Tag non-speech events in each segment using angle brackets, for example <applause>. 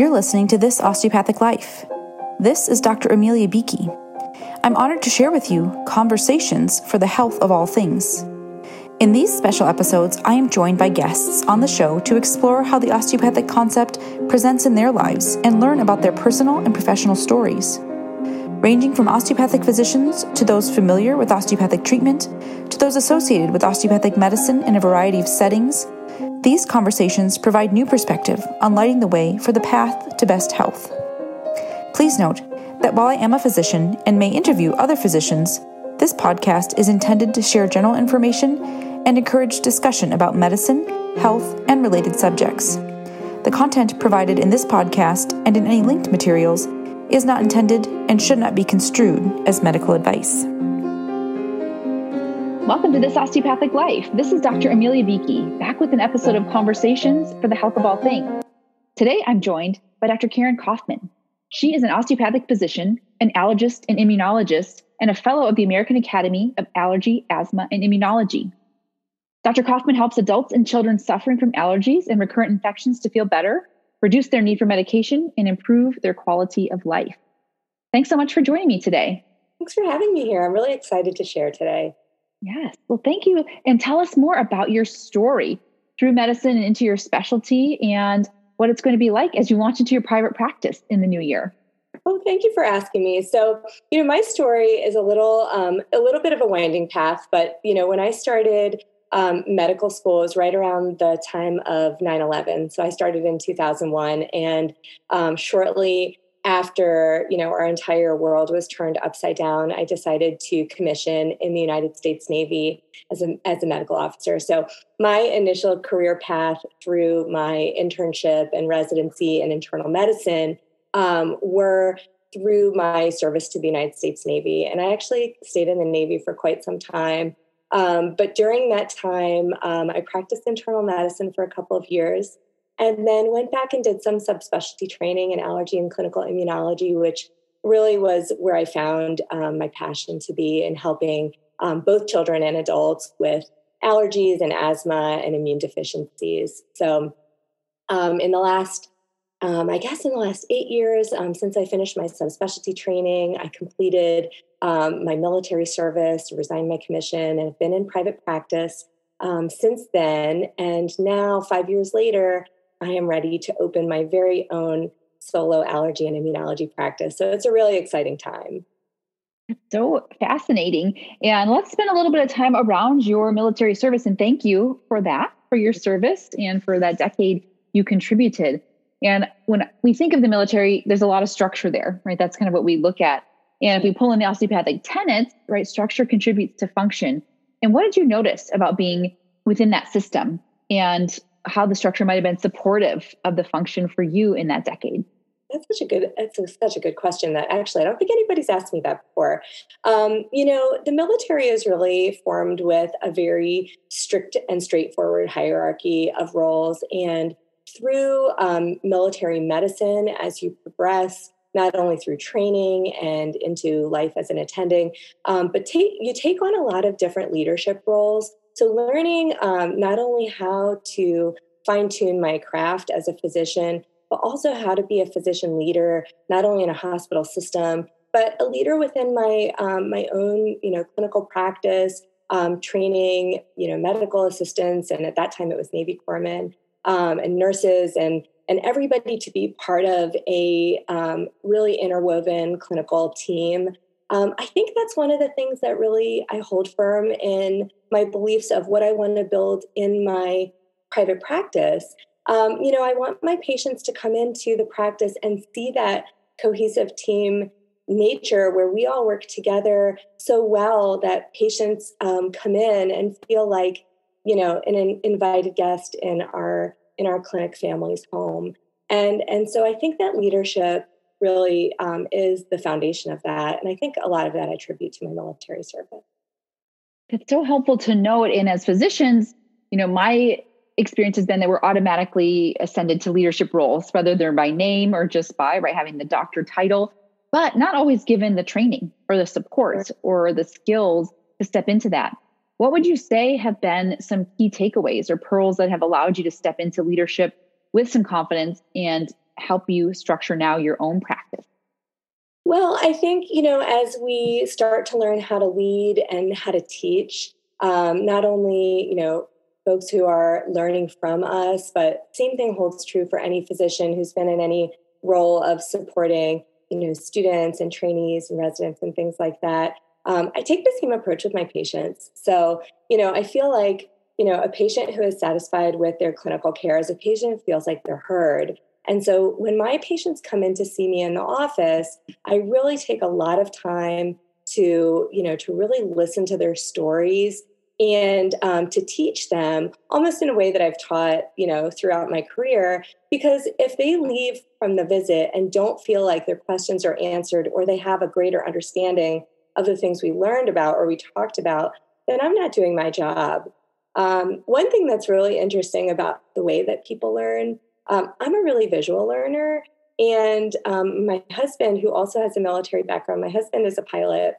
You're listening to This Osteopathic Life. This is Dr. Amelia Beakey. I'm honored to share with you conversations for the health of all things. In these special episodes, I am joined by guests on the show to explore how the osteopathic concept presents in their lives and learn about their personal and professional stories. Ranging from osteopathic physicians to those familiar with osteopathic treatment to those associated with osteopathic medicine in a variety of settings, these conversations provide new perspective on lighting the way for the path to best health. Please note that while I am a physician and may interview other physicians, this podcast is intended to share general information and encourage discussion about medicine, health, and related subjects. The content provided in this podcast and in any linked materials is not intended and should not be construed as medical advice. Welcome to This Osteopathic Life. This is Dr. Mm-hmm. Amelia Beakey, back with an episode of Conversations for the Health of All Things. Today, I'm joined by Dr. Karen Kaufman. She is an osteopathic physician, an allergist and immunologist, and a fellow of the American Academy of Allergy, Asthma, and Immunology. Dr. Kaufman helps adults and children suffering from allergies and recurrent infections to feel better, reduce their need for medication, and improve their quality of life. Thanks so much for joining me today. Thanks for having me here. I'm really excited to share today. Yes. Well, thank you. And tell us more about your story through medicine and into your specialty and what it's going to be like as you launch into your private practice in the new year. Oh, thank you for asking me. So, you know, my story is a little, um, a little bit of a winding path. But you know, when I started um, medical school, was right around the time of 9/11. So I started in 2001, and um, shortly after you know our entire world was turned upside down i decided to commission in the united states navy as a, as a medical officer. So my initial career path through my internship and residency in internal medicine um, were through my service to the united states navy. And i actually stayed in the navy for quite some time. Um, but during that time um, i practiced internal medicine for a couple of years and then went back and did some subspecialty training in allergy and clinical immunology, which really was where I found um, my passion to be in helping um, both children and adults with allergies and asthma and immune deficiencies. So, um, in the last, um, I guess, in the last eight years, um, since I finished my subspecialty training, I completed um, my military service, resigned my commission, and have been in private practice since then. And now, five years later, I am ready to open my very own solo allergy and immunology practice. So it's a really exciting time. So fascinating. And let's spend a little bit of time around your military service. And thank you for that, for your service and for that decade you contributed. And when we think of the military, there's a lot of structure there, right? That's kind of what we look at. And if we pull in the osteopathic tenets, right, structure contributes to function. And what did you notice about being within that system? And how the structure might have been supportive of the function for you in that decade? That's such a good. That's a, such a good question. That actually, I don't think anybody's asked me that before. Um, you know, the military is really formed with a very strict and straightforward hierarchy of roles, and through um, military medicine, as you progress, not only through training and into life as an attending, um, but take you take on a lot of different leadership roles so, learning um, not only how to fine tune my craft as a physician, but also how to be a physician leader, not only in a hospital system, but a leader within my um, my own you know clinical practice, um, training you know medical assistants, and at that time it was Navy corpsmen um, and nurses and and everybody to be part of a um, really interwoven clinical team um, I think that's one of the things that really I hold firm in my beliefs of what I want to build in my private practice. Um, you know, I want my patients to come into the practice and see that cohesive team nature where we all work together so well that patients um, come in and feel like you know an invited guest in our in our clinic family's home and and so i think that leadership really um, is the foundation of that. And I think a lot of that I attribute to my military service. It's so helpful to know it. And as physicians, you know, my experience has been that we're automatically ascended to leadership roles, whether they're by name or just by right having the doctor title, but not always given the training or the support or the skills to step into that. What would you say have been some key takeaways or pearls that have allowed you to step into leadership with some confidence and help you structure now your own practice? Well, I think, you know, as we start to learn how to lead and how to teach, um, not only, you know, folks who are learning from us, but same thing holds true for any physician who's been in any role of supporting, you know, students and trainees and residents and things like that. Um, I take the same approach with my patients. So, you know, I feel like, you know, a patient who is satisfied with their clinical care is a patient who feels like they're heard. And so when my patients come in to see me in the office, I really take a lot of time to, you know, to really listen to their stories and um, to teach them almost in a way that I've taught, you know, throughout my career. Because if they leave from the visit and don't feel like their questions are answered or they have a greater understanding of the things we learned about or we talked about, then I'm not doing my job. Um, one thing that's really interesting about the way that people learn, um, I'm a really visual learner. And um, my husband, who also has a military background, my husband is a pilot.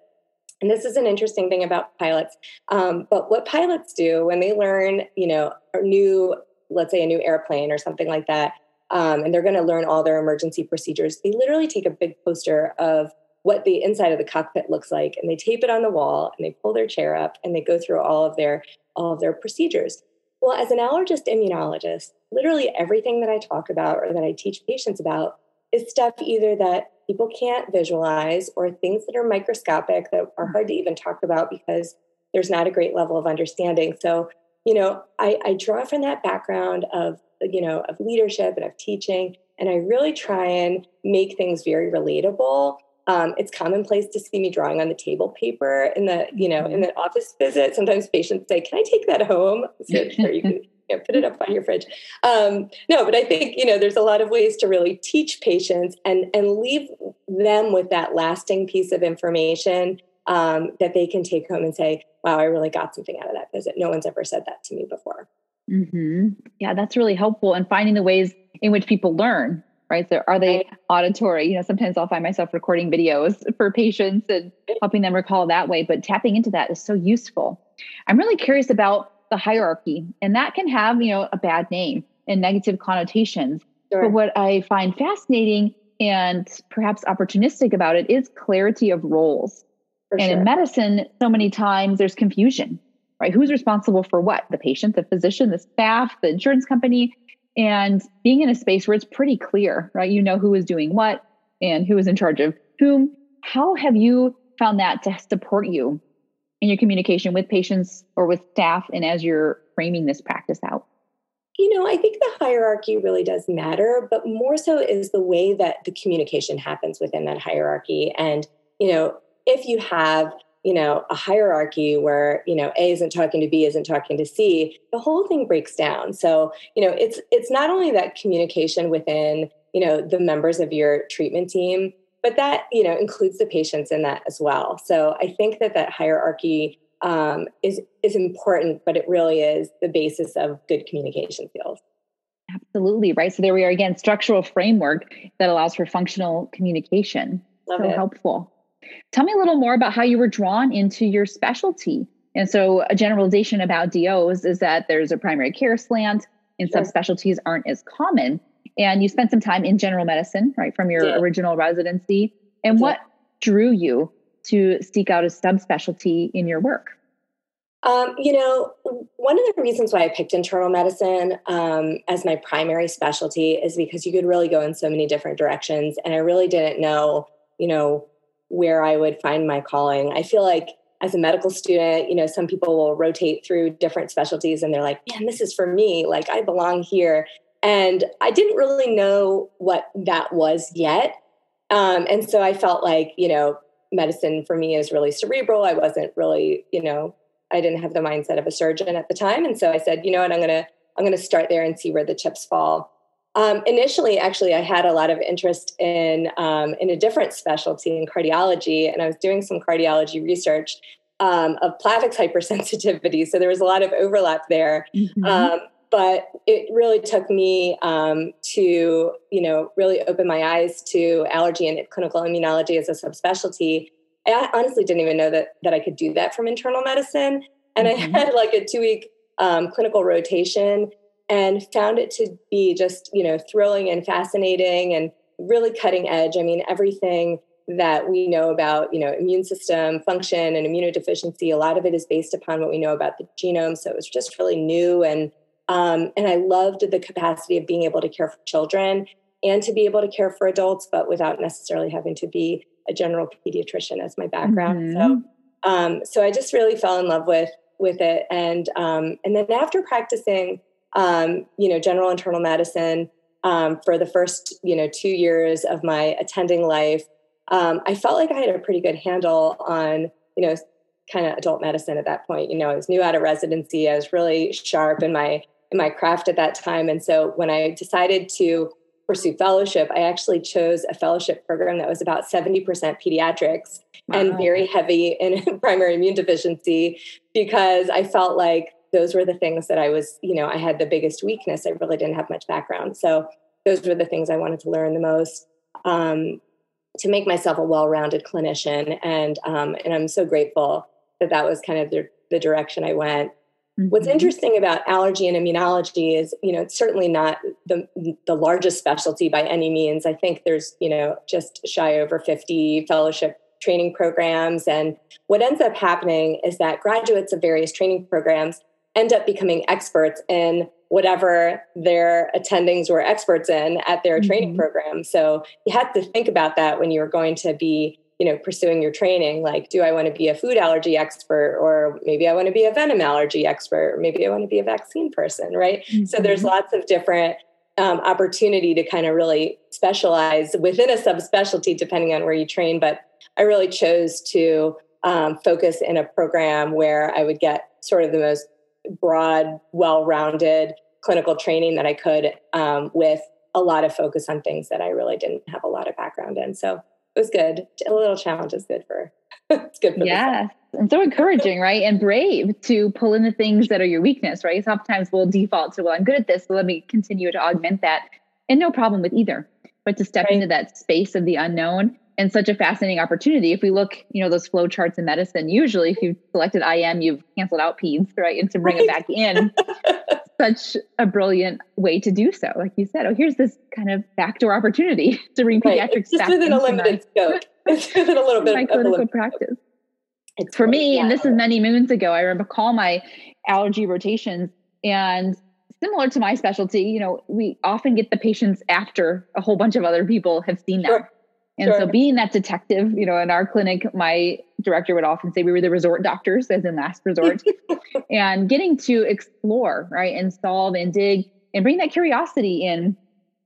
And this is an interesting thing about pilots. Um, but what pilots do when they learn, you know, a new, let's say a new airplane or something like that, um, and they're going to learn all their emergency procedures, they literally take a big poster of what the inside of the cockpit looks like and they tape it on the wall and they pull their chair up and they go through all of their all of their procedures well as an allergist immunologist literally everything that i talk about or that i teach patients about is stuff either that people can't visualize or things that are microscopic that are mm. hard to even talk about because there's not a great level of understanding. So you know i, I draw from that background of you know of leadership and of teaching and i really try and make things very relatable um, it's commonplace to see me drawing on the table paper in the, you know, in mm-hmm. the office visit. Sometimes patients say, "Can I take that home?" <laughs> So sure, you can you know, put it up on your fridge. Um, no, but I think you know there's a lot of ways to really teach patients and and leave them with that lasting piece of information um, that they can take home and say, "Wow, I really got something out of that visit." No one's ever said that to me before. Mm-hmm. Yeah, that's really helpful. And finding the ways in which people learn right? So are they auditory? You know, sometimes I'll find myself recording videos <laughs> for patients and helping them recall that way, but tapping into that is so useful. I'm really curious about the hierarchy, and that can have, you know, a bad name and negative connotations. Sure. But what I find fascinating and perhaps opportunistic about it is clarity of roles. For and sure. in medicine, so many times there's confusion, right? Who's responsible for what? The patient, the physician, the staff, the insurance company and being in a space where it's pretty clear, right? You know who is doing what and who is in charge of whom. How have you found that to support you in your communication with patients or with staff and as you're framing this practice out? You know, I think the hierarchy really does matter, but more so is the way that the communication happens within that hierarchy. And, you know, if you have you know a hierarchy where you know a isn't talking to b isn't talking to c the whole thing breaks down. So you know it's it's not only that communication within you know the members of your treatment team but that you know includes the patients in that as well. So i think that that hierarchy um, is is important but it really is the basis of good communication skills. Absolutely right? So there we are again structural framework that allows for functional communication. Love so it. helpful Tell me a little more about how you were drawn into your specialty. And so, a generalization about DOs is that there's a primary care slant, and sure. subspecialties aren't as common. And you spent some time in general medicine, right, from your yeah. original residency. And yeah. what drew you to seek out a subspecialty in your work? Um, you know, one of the reasons why I picked internal medicine um, as my primary specialty is because you could really go in so many different directions. And I really didn't know, you know, where I would find my calling. I feel like as a medical student, you know, some people will rotate through different specialties and they're like, man, this is for me. Like, I belong here. And I didn't really know what that was yet. Um, and so I felt like, you know, medicine for me is really cerebral. I wasn't really, you know, I didn't have the mindset of a surgeon at the time. And so I said, you know what, I'm going to, I'm going to start there and see where the chips fall. Um, initially, actually, I had a lot of interest in um, in a different specialty in cardiology, and I was doing some cardiology research um, of Plavix hypersensitivity. So there was a lot of overlap there. Mm-hmm. Um, but it really took me um, to, you know, really open my eyes to allergy and clinical immunology as a subspecialty. I honestly didn't even know that that I could do that from internal medicine, and mm-hmm. I had like a two week um, clinical rotation and found it to be just, you know, thrilling and fascinating and really cutting edge. I mean, everything that we know about, you know, immune system function and immunodeficiency, a lot of it is based upon what we know about the genome. So it was just really new and um, and I loved the capacity of being able to care for children and to be able to care for adults, but without necessarily having to be a general pediatrician as my background. Mm-hmm. So, um, so I just really fell in love with with it, and um, and then after practicing, um, you know, general internal medicine um, for the first you know two years of my attending life, um, I felt like I had a pretty good handle on you know kind of adult medicine at that point. You know, I was new out of residency. I was really sharp in my in my craft at that time. And so when I decided to pursue fellowship, I actually chose a fellowship program that was about 70% pediatrics wow. and very heavy in <laughs> primary immune deficiency because I felt like those were the things that I was, you know, I had the biggest weakness. I really didn't have much background. So those were the things I wanted to learn the most um, to make myself a well-rounded clinician. And, um, and I'm so grateful that that was kind of the, the direction I went. Mm-hmm. What's interesting about allergy and immunology is, you know, it's certainly not the the largest specialty by any means. I think there's, you know, just shy over 50 fellowship training programs and what ends up happening is that graduates of various training programs end up becoming experts in whatever their attendings were experts in at their mm-hmm. training program. So you had to think about that when you were going to be you know pursuing your training like do i want to be a food allergy expert or maybe i want to be a venom allergy expert or maybe i want to be a vaccine person right mm-hmm. so there's lots of different um, opportunity to kind of really specialize within a subspecialty depending on where you train but i really chose to um, focus in a program where i would get sort of the most broad well-rounded clinical training that i could um, with a lot of focus on things that i really didn't have a lot of background in so it was good. A little challenge is good for <laughs> it's good for yeah. And so encouraging, right? And brave to pull in the things that are your weakness, right? Sometimes we'll default to, well, I'm good at this, so let me continue to augment that. And no problem with either. But to step right. into that space of the unknown and such a fascinating opportunity. If we look, you know, those flow charts in medicine, usually if you've selected IM, you've canceled out peds, right? And to bring right. it back in, <laughs> such a brilliant way to do so. Like you said, oh, here's this kind of backdoor opportunity <laughs> to bring right. pediatrics it's just within a limited scope. <laughs> It's within a little bit my of clinical practice. It's For me, and this is many moons ago, I remember recall my allergy rotations and similar to my specialty, you know, we often get the patients after a whole bunch of other people have seen them. Sure. And sure. so being that detective, you know, in our clinic, my director would often say we were the resort doctors, as in last resort, <laughs> and getting to explore, right, and solve and dig and bring that curiosity in.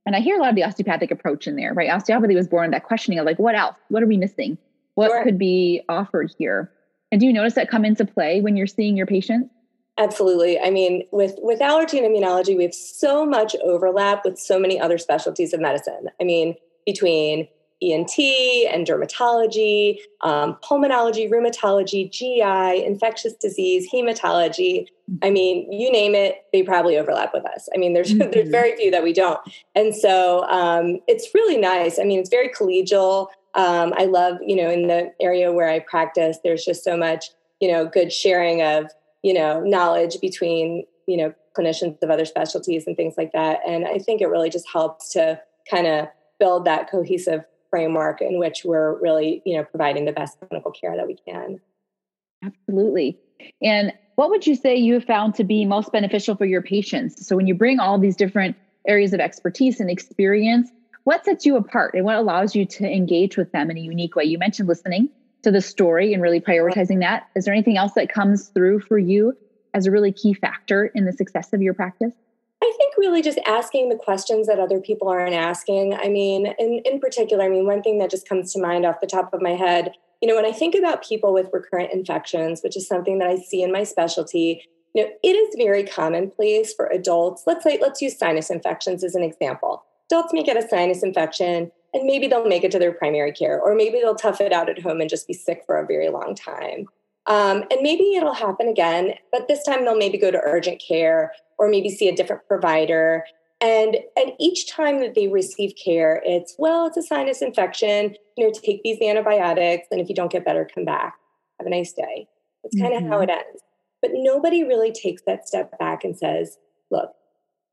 And I hear a lot of the osteopathic approach in there, right? Osteopathy was born that questioning of like, what else? What are we missing? What sure. could be offered here? And do you notice that come into play when you're seeing your patients? Absolutely. I mean, with with allergy and immunology, we have so much overlap with so many other specialties of medicine. I mean, between ENT and dermatology, um, pulmonology, rheumatology, GI, infectious disease, hematology. I mean, you name it, they probably overlap with us. I mean, there's <laughs> mm-hmm. there's very few that we don't, and so um, it's really nice. I mean, it's very collegial. Um, I love, you know, in the area where I practice, there's just so much, you know, good sharing of, you know, knowledge between, you know, clinicians of other specialties and things like that. And I think it really just helps to kind of build that cohesive framework in which we're really, you know, providing the best clinical care that we can. Absolutely. And what would you say you have found to be most beneficial for your patients? So when you bring all these different areas of expertise and experience, what sets you apart and what allows you to engage with them in a unique way? You mentioned listening to the story and really prioritizing that. Is there anything else that comes through for you as a really key factor in the success of your practice? I think really just asking the questions that other people aren't asking. I mean, in, in particular, I mean, one thing that just comes to mind off the top of my head, you know, when I think about people with recurrent infections, which is something that I see in my specialty, you know, it is very commonplace for adults. Let's say, let's use sinus infections as an example. Adults may get a sinus infection and maybe they'll make it to their primary care, or maybe they'll tough it out at home and just be sick for a very long time. Um, and maybe it'll happen again, but this time they'll maybe go to urgent care or maybe see a different provider. And, and each time that they receive care, it's, well, it's a sinus infection, you know, take these antibiotics. And if you don't get better, come back. Have a nice day. That's kind of mm-hmm. how it ends. But nobody really takes that step back and says, look,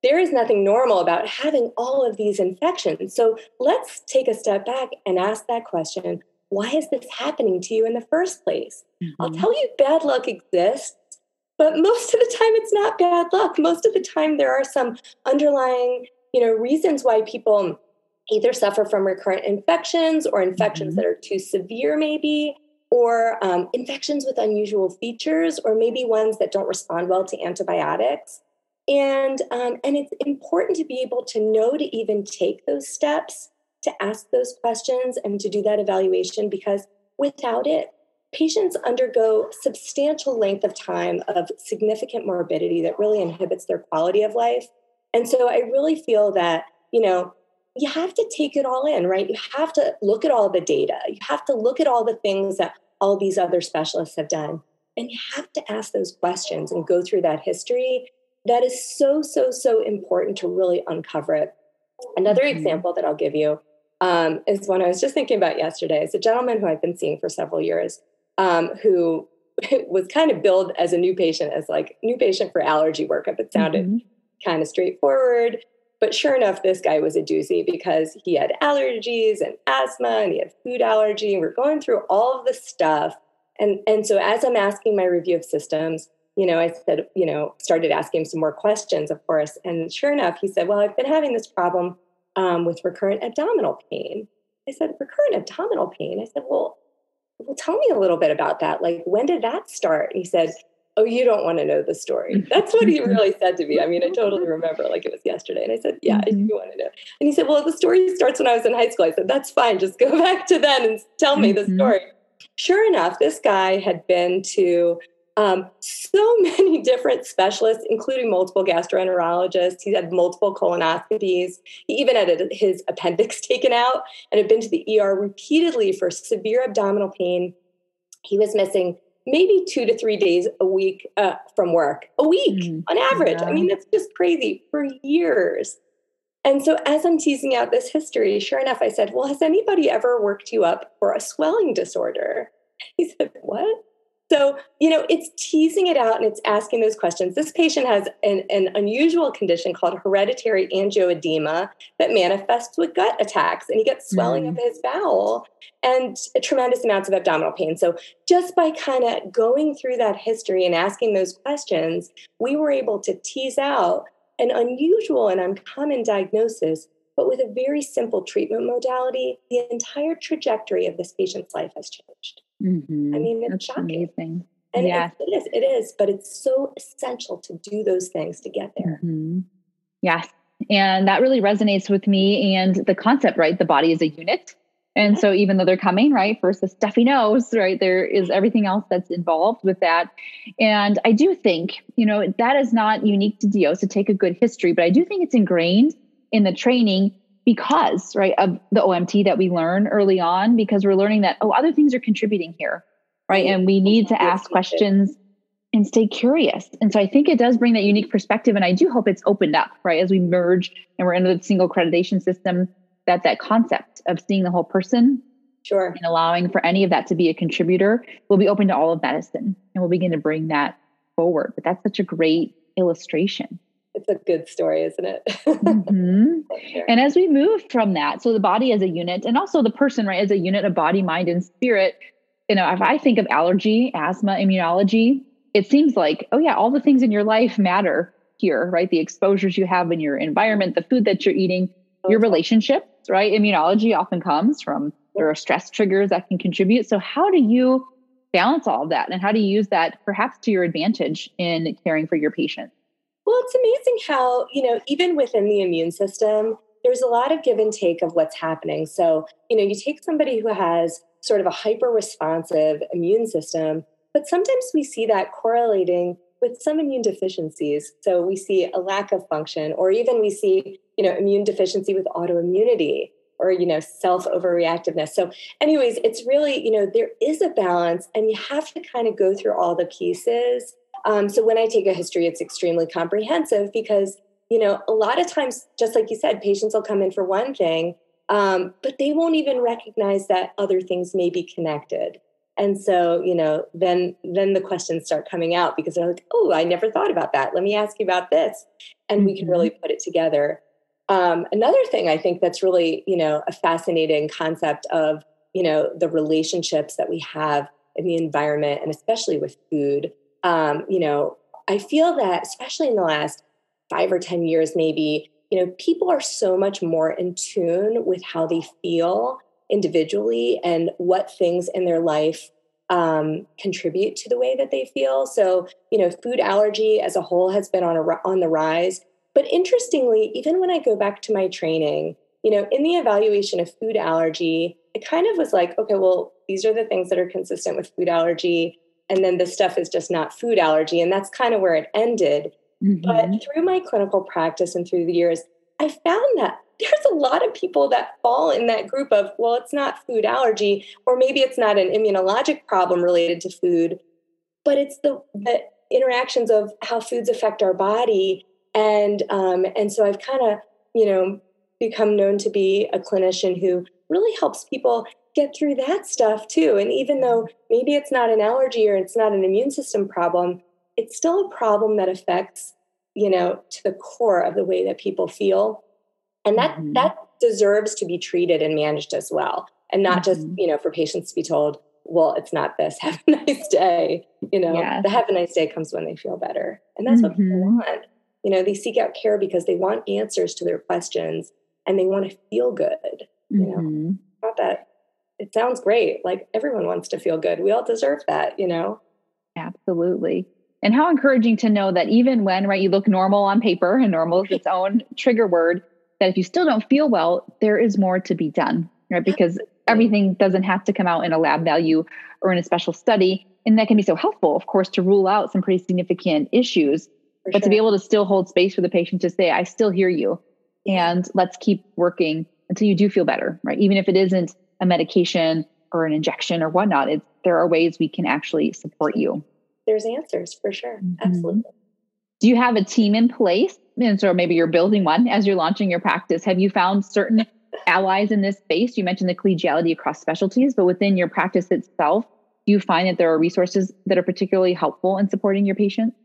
there is nothing normal about having all of these infections. So let's take a step back and ask that question why is this happening to you in the first place? Mm-hmm. I'll tell you, bad luck exists, but most of the time it's not bad luck. Most of the time there are some underlying, you know, reasons why people either suffer from recurrent infections or infections mm-hmm. that are too severe, maybe, or um, infections with unusual features, or maybe ones that don't respond well to antibiotics. And um, and it's important to be able to know to even take those steps to ask those questions and to do that evaluation because without it, patients undergo substantial length of time of significant morbidity that really inhibits their quality of life. And so I really feel that, you know, you have to take it all in, right? You have to look at all the data. You have to look at all the things that all these other specialists have done. And you have to ask those questions and go through that history. That is so, so, so important to really uncover it. Another mm-hmm. example that I'll give you um, is one I was just thinking about yesterday. It's a gentleman who I've been seeing for several years um, who <laughs> was kind of billed as a new patient, as like new patient for allergy workup. It sounded mm-hmm. kind of straightforward. But sure enough, this guy was a doozy because he had allergies and asthma and he had food allergy. And we're going through all of the stuff. And, and so as I'm asking my review of systems, you know, I said, you know, started asking him some more questions, of course. And sure enough, he said, Well, I've been having this problem um, with recurrent abdominal pain. I said, recurrent abdominal pain? I said, well, well, tell me a little bit about that. Like, when did that start? He said, oh, you don't want to know the story. <laughs> That's what he really said to me. I mean, I totally remember like it was yesterday. And I said, yeah, mm-hmm. you want to know. And he said, well, the story starts when I was in high school. I said, that's fine. Just go <laughs> back to then and tell me the mm-hmm. story. Sure enough, this guy had been to um, so <laughs> many different specialists, including multiple gastroenterologists. He had multiple colonoscopies. He even had his appendix <laughs> taken out and had been to the ER repeatedly for severe abdominal pain. He was missing maybe two to three days a week uh, from work, a week mm, on average. Yeah. I mean, that's just crazy for years. And so, as I'm teasing out this history, sure enough, I said, Well, has anybody ever worked you up for a swelling disorder? He said, What? So, you know, it's teasing it out and it's asking those questions. This patient has an, an, unusual condition called hereditary angioedema that manifests with gut attacks, and he gets swelling mm. of his bowel and tremendous amounts of abdominal pain. So, just by kind of going through that history and asking those questions, we were able to tease out an unusual and uncommon diagnosis but with a very simple treatment modality, the entire trajectory of this patient's life has changed. Mm-hmm. I mean, it's That's shocking. Amazing. And yeah. it, it is, it is, but it's so essential to do those things to get there. Mm-hmm. Yes. And that really resonates with me and the concept, right? The body is a unit. And so even though they're coming, right, first the stuffy nose, right, there is everything else that's involved with that. And I do think, you know, that is not unique to DOs to take a good history, but I do think it's ingrained in the training because right of the omt that we learn early on because we're learning that oh other things are contributing here right? And we need to ask questions and stay curious. And so i think it does bring that unique perspective and i do hope it's opened up right as we merge and we're in the single accreditation system that that concept of seeing the whole person sure. and allowing for any of that to be a contributor will be open to all of medicine and we'll begin to bring that forward. But that's such a great illustration it's a good story, isn't it? mm-hmm. <laughs> And as we move from that, so the body as a unit, and also the person, right, as a unit of body, mind, and spirit. You know, if I think of allergy, asthma, immunology, it seems like, oh yeah, all the things in your life matter here, right? The exposures you have in your environment, the food that you're eating, your relationships, right? Immunology often comes from there are stress triggers that can contribute. So how do you balance all of that, and how do you use that perhaps to your advantage in caring for your patients? Well, it's amazing how, you know, even within the immune system, there's a lot of give and take of what's happening. So, you know, you take somebody who has sort of a hyper responsive immune system, but sometimes we see that correlating with some immune deficiencies. So we see a lack of function, or even we see, you know, immune deficiency with autoimmunity or, you know, self overreactiveness. So, anyways, it's really, you know, there is a balance and you have to kind of go through all the pieces um, so when I take a history, it's extremely comprehensive because, you know, a lot of times, just like you said, patients will come in for one thing, um, but they won't even recognize that other things may be connected. And so, you know, then then the questions start coming out because they're like, "Oh, I never thought about that. Let me ask you about this," and mm-hmm. we can really mm-hmm. put it together. Um, another thing I think that's really, you know, a fascinating concept of, you know, the relationships that we have in the environment and especially with food. Um, you know, I feel that especially in the last five or ten years, maybe, you know, people are so much more in tune with how they feel individually and what things in their life um, contribute to the way that they feel. So, you know, food allergy as a whole has been on a on the rise. But interestingly, even when I go back to my training, you know, in the evaluation of food allergy, it kind of was like, okay, well, these are the things that are consistent with food allergy, and then the stuff is just not food allergy, and that's kind of where it ended. Mm-hmm. But through my clinical practice and through the years, I found that there's a lot of people that fall in that group of, well, it's not food allergy, or maybe it's not an immunologic problem related to food, but it's the, the interactions of how foods affect our body. And um, and so I've kind of, you know, become known to be a clinician who really helps people get through that stuff too. And even though maybe it's not an allergy or it's not an immune system problem, it's still a problem that affects, you know, to the core of the way that people feel and that mm-hmm. that deserves to be treated and managed as well and not mm-hmm. just you know for patients to be told well it's not this <laughs> have a nice day you know yes. the have a nice day comes when they feel better and that's mm-hmm. what people mm-hmm. want you know they seek out care because they want answers to their questions and they want to feel good you know mm-hmm. not that it sounds great like everyone wants to feel good we all deserve that you know absolutely and how encouraging to know that even when right you look normal on paper and normal is its own trigger word that if you still don't feel well, there is more to be done, right? Because everything doesn't have to come out in a lab value or in a special study. And that can be so helpful, of course, to rule out some pretty significant issues, for but sure. to be able to still hold space for the patient to say, I still hear you. And let's keep working until you do feel better, right? Even if it isn't a medication or an injection or whatnot, it's, there are ways we can actually support you. There's answers for sure. Mm-hmm. Absolutely. Do you have a team in place and so maybe you're building one as you're launching your practice. Have you found certain <laughs> allies in this space? You mentioned the collegiality across specialties, but within your practice itself, do you find that there are resources that are particularly helpful in supporting your patients?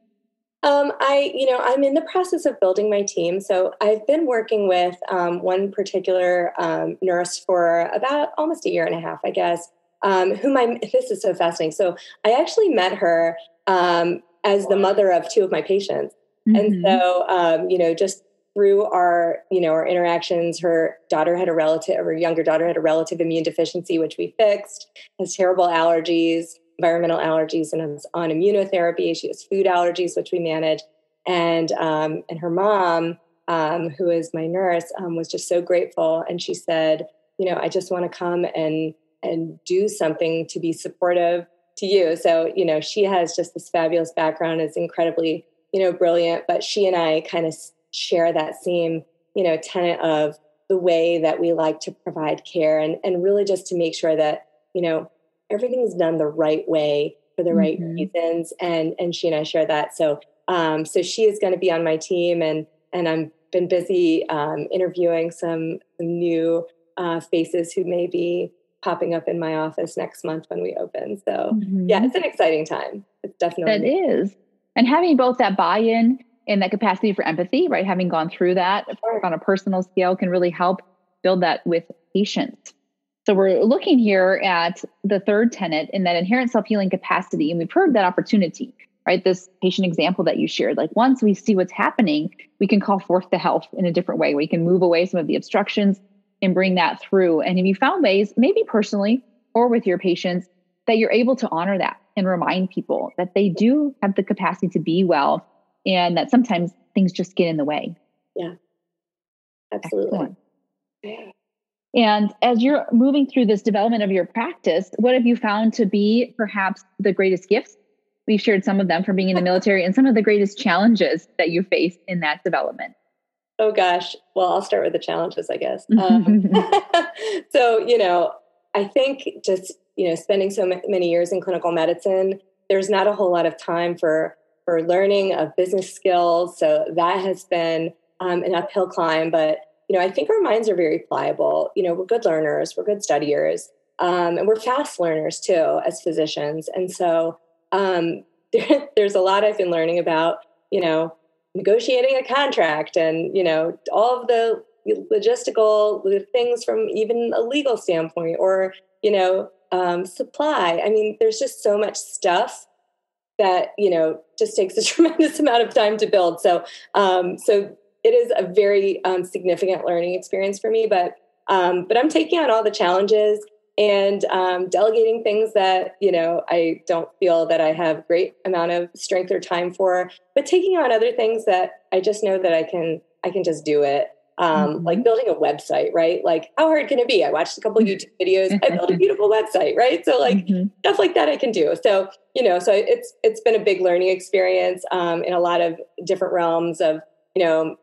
Um, I, you know, I'm in the process of building my team. So I've been working with um, one particular um, nurse for about almost a year and a half, I guess. Um, whom I this is so fascinating. So I actually met her um, as the mother of two of my patients. Mm-hmm. And so, um, you know, just through our, you know, our interactions, her daughter had a relative, her younger daughter had a relative immune deficiency, which we fixed, has terrible allergies, environmental allergies, and is on immunotherapy. She has food allergies, which we manage. And um, and her mom, um, who is my nurse, um, was just so grateful. And she said, you know, I just want to come and and do something to be supportive to you. So, you know, she has just this fabulous background, is incredibly you know, brilliant. But she and I kind of share that same, you know, tenet of the way that we like to provide care and, and really just to make sure that, you know, everything's done the right way for the right mm-hmm. reasons. And and she and I share that. So um, so she is going to be on my team and and I'm been busy um, interviewing some, some new uh, faces who may be popping up in my office next month when we open. So mm-hmm. yeah, it's an exciting time. It's definitely that is and having both that buy-in and that capacity for empathy right having gone through that on a personal scale can really help build that with patients so we're looking here at the third tenet in that inherent self-healing capacity and we've heard that opportunity right this patient example that you shared like once we see what's happening we can call forth the health in a different way we can move away some of the obstructions and bring that through and if you found ways maybe personally or with your patients that you're able to honor that and remind people that they do have the capacity to be well and that sometimes things just get in the way. Yeah. Absolutely. Yeah. And as you're moving through this development of your practice, what have you found to be perhaps the greatest gifts? We've shared some of them from being in the <laughs> military and some of the greatest challenges that you face in that development. Oh gosh. Well, I'll start with the challenges, I guess. <laughs> Um, <laughs> so, you know, I think just you know spending so many years in clinical medicine there's not a whole lot of time for for learning of business skills so that has been um, an uphill climb but you know i think our minds are very pliable. You know we're good learners we're good studiers um, and we're fast learners too as physicians. And so um, there, <laughs> there's a lot I've been learning about, you know, negotiating a contract and you know all of the logistical things from even a legal standpoint or you know um, supply. I mean there's just so much stuff that you know just takes a <laughs> tremendous amount of time to build. So um, so it is a very um, significant learning experience for me but um, but i'm taking on all the challenges and um, delegating things that you know i don't feel that i have great amount of strength or time for but taking on other things that i just know that i can i can just do it. Um, mm-hmm. like building a website right? Like how hard can it be? I watched a couple mm-hmm. youtube videos. I built a beautiful website right? So like mm-hmm. stuff like that i can do. So you know so it's it's been a big learning experience um, in a lot of different realms of you know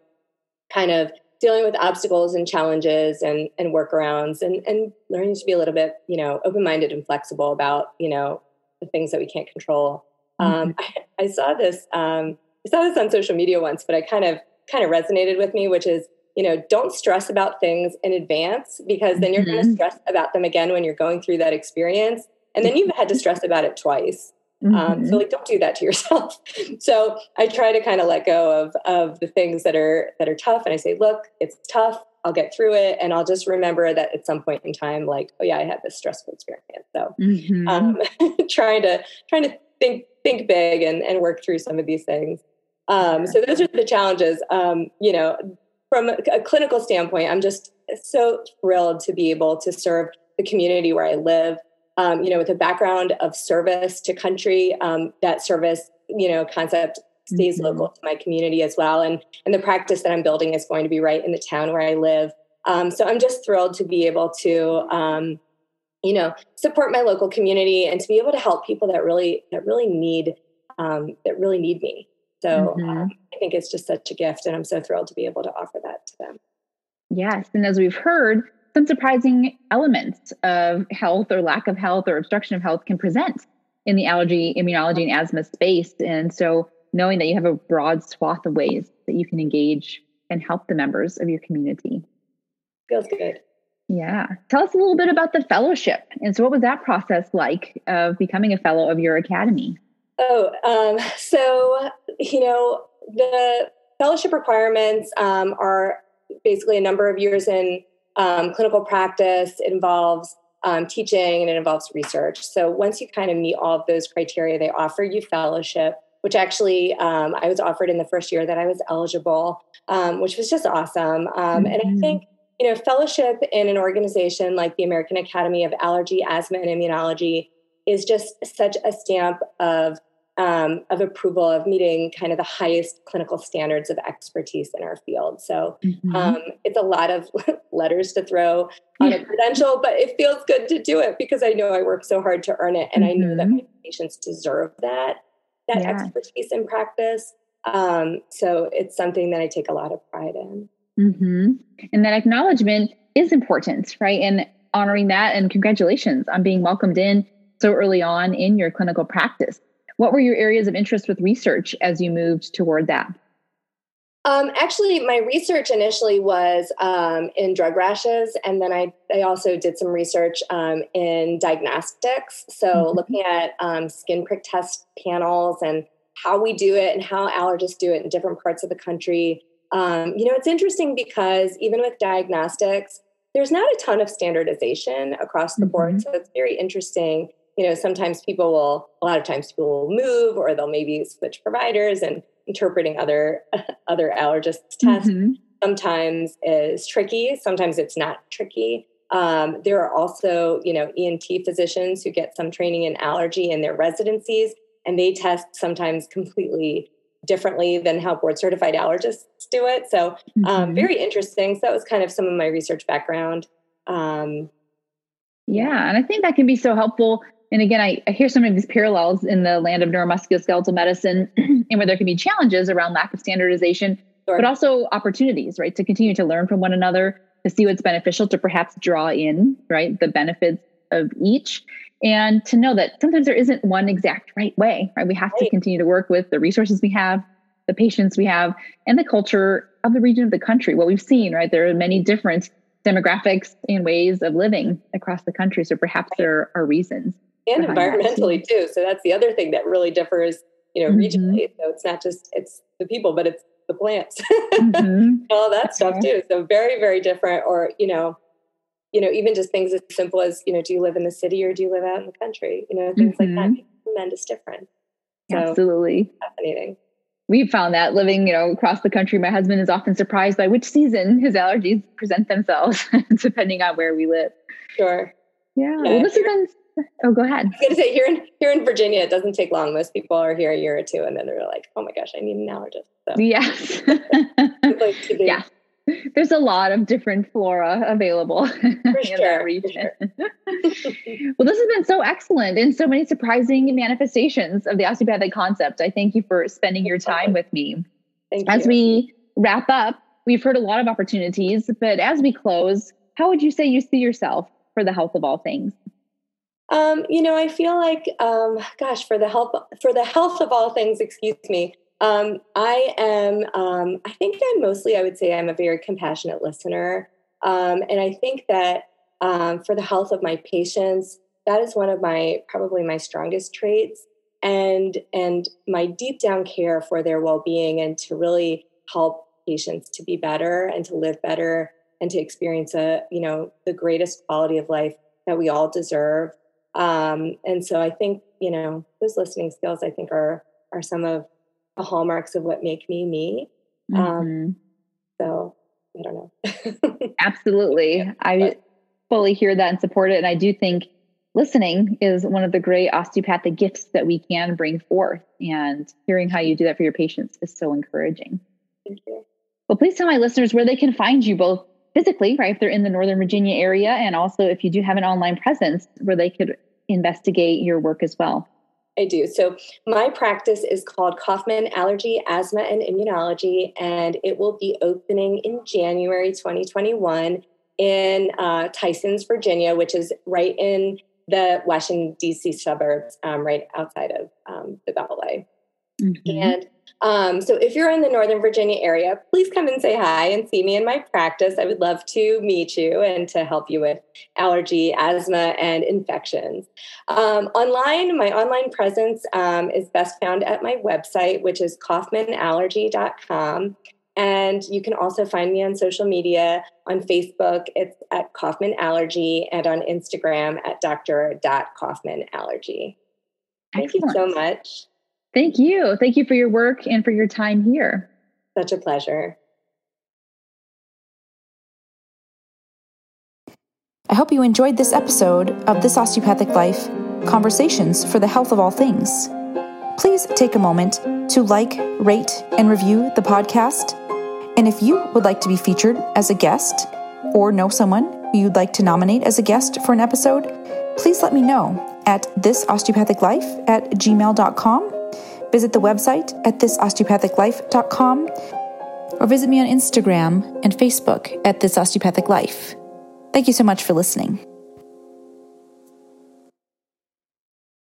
kind of dealing with obstacles and challenges and, and workarounds and, and learning to be a little bit, you know, open-minded and flexible about, you know, the things that we can't control. Um, mm-hmm. Um, <laughs> I, I, saw this, um, I saw this on social media once, but I kind of, kind of resonated with me, which is, you know, don't stress about things in advance because then you're mm-hmm. going to stress about them again when you're going through that experience. And then you've had to stress about it twice. Mm-hmm. Um, so like don't do that to yourself. <laughs> so I try to kind of let go of of the things that are that are tough and I say, look, it's tough. I'll get through it and I'll just remember that at some point in time, like, oh yeah, I had this stressful experience. So mm-hmm. um, <laughs> trying to trying to think think big and, and work through some of these things. Um, so those are the challenges. Um, you know, from a, a clinical standpoint, I'm just so thrilled to be able to serve the community where I live um, you know, with a background of service to country, um, that service, you know, concept stays mm-hmm. local to my community as well. And and the practice that I'm building is going to be right in the town where I live. Um, so I'm just thrilled to be able to, um, you know, support my local community and to be able to help people that really that really need um, that really need me. So mm-hmm. Um, I think it's just such a gift, and I'm so thrilled to be able to offer that to them. Yes, and as we've heard, some surprising elements of health or lack of health or obstruction of health can present in the allergy, immunology, and asthma space. And so, knowing that you have a broad swath of ways that you can engage and help the members of your community feels good. Yeah. Tell us a little bit about the fellowship. And so, what was that process like of becoming a fellow of your academy? Oh, um, so, you know, the fellowship requirements um, are basically a number of years in um, clinical practice, involves um, teaching, and it involves research. So once you kind of meet all of those criteria, they offer you fellowship, which actually um, I was offered in the first year that I was eligible, um, which was just awesome. Mm-hmm. And I mm-hmm. think you know fellowship in an organization like the American Academy of Allergy, Asthma, and Immunology is just such a stamp of um, of approval of meeting kind of the highest clinical standards of expertise in our field. So mm-hmm. um, it's a lot of <laughs> letters to throw on a credential, but it feels good to do it because I know I work so hard to earn it, and mm-hmm. I know that mm-hmm. my patients deserve that that yeah. expertise in practice. Um, so it's something that I take a lot of pride in. Mm-hmm. And that acknowledgement is important, right? And honoring that, and congratulations on being welcomed in so early on in your clinical practice. What were your areas of interest with research as you moved toward that? Um, actually, my research initially was um, in drug rashes, and then I, I also did some research um, in diagnostics. So, mm-hmm. looking at um, skin prick test panels and how we do it and how allergists do it in different parts of the country. Um, you know, it's interesting because even with diagnostics, there's not a ton of standardization across the mm-hmm. board. So, it's very interesting you know sometimes people will a lot of times people will move or they'll maybe switch providers and interpreting other <laughs> other allergists tests mm-hmm. sometimes is tricky sometimes it's not tricky. Um, there are also you know ent physicians who get some training in allergy in their residencies and they test sometimes completely differently than how board certified allergists do it. So um, mm-hmm. um, very interesting. So that was kind of some of my research background. Um, yeah, and I think that can be so helpful and again, I, I, hear some of these parallels in the land of neuromusculoskeletal medicine <clears throat> and where there can be challenges around lack of standardization, sure. but also opportunities, right? To continue to learn from one another, to see what's beneficial, to perhaps draw in, right, the benefits of each. And to know that sometimes there isn't one exact right way, right? We have right. to continue to work with the resources we have, the patients we have, and the culture of the region of the country. What we've seen, right? There are many different demographics and ways of living across the country. So perhaps there are reasons. And environmentally too. too. So that's the other thing that really differs, you know, mm-hmm. regionally. So it's not just it's the people, but it's the plants, mm-hmm. <laughs> all that stuff too. So very, very different. Or you know, you know, even just things as simple as you know, do you live in the city or do you live out in the country? You know, things mm-hmm. like that. Mm-hmm. Tremendous difference. So, Absolutely fascinating we've found that living, you know, across the country, my husband is often surprised by which season his allergies present themselves, <laughs> depending on where we live. Sure. Yeah. yeah. Well, this has been. Oh, go ahead. I was going to say here in here in Virginia, it doesn't take long. Most people are here a year or two, and then they're like, "Oh my gosh, I need an allergist." So. Yes. like yeah there's a lot of different flora available <laughs> in that region. Sure. <laughs> <laughs> well, this has been so excellent and so many surprising manifestations of the osteopathic concept. I thank you for spending your time with me. Thank as you. we wrap up, we've heard a lot of opportunities, but as we close, how would you say you see yourself for the health of all things? Um, you know, I feel like, um, gosh, for the health for the health of all things, excuse me, um, I am, um, I think I'm mostly, I would say I'm a very compassionate listener. Um, and I think that um, for the health of my patients, that is one of my, probably my strongest traits. And, and my deep down care for their well-being and to really help patients to be better and to live better and to experience a, you know, the greatest quality of life that we all deserve. Um, and so I think, you know, those listening skills I think are, are some of the hallmarks of what make me me. Um, mm-hmm. Um, so I don't know. <laughs> Absolutely. I fully hear that and support it. And I do think listening is one of the great osteopathic gifts that we can bring forth. And hearing how you do that for your patients is so encouraging. Thank you. Well, please tell my listeners where they can find you both physically, right? If they're in the Northern Virginia area, and also if you do have an online presence where they could investigate your work as well. I do. So my practice is called Kaufman Allergy, Asthma, and Immunology, and it will be opening in January 2021 in uh, Tysons, Virginia, which is right in the Washington D.C. suburbs, um, right outside of um, the Beltway. Mm-hmm. And um, so if you're in the Northern Virginia area, please come and say hi and see me in my practice. I would love to meet you and to help you with allergy, asthma, and infections. Um, online, my online presence um, is best found at my website, which is kaufmanallergy.com. And you can also find me on social media on Facebook, it's at Kaufman Allergy, and on Instagram at Dr.Kaufman Thank you so much. Thank you. Thank you for your work and for your time here. Such a pleasure. I hope you enjoyed this episode of This Osteopathic Life Conversations for the Health of All Things. Please take a moment to like, rate, and review the podcast. And if you would like to be featured as a guest or know someone who you'd like to nominate as a guest for an episode, please let me know at thisosteopathiclife at gmail.com Visit the website at thisosteopathiclife.com or visit me on Instagram and Facebook at This Osteopathic Life. Thank you so much for listening.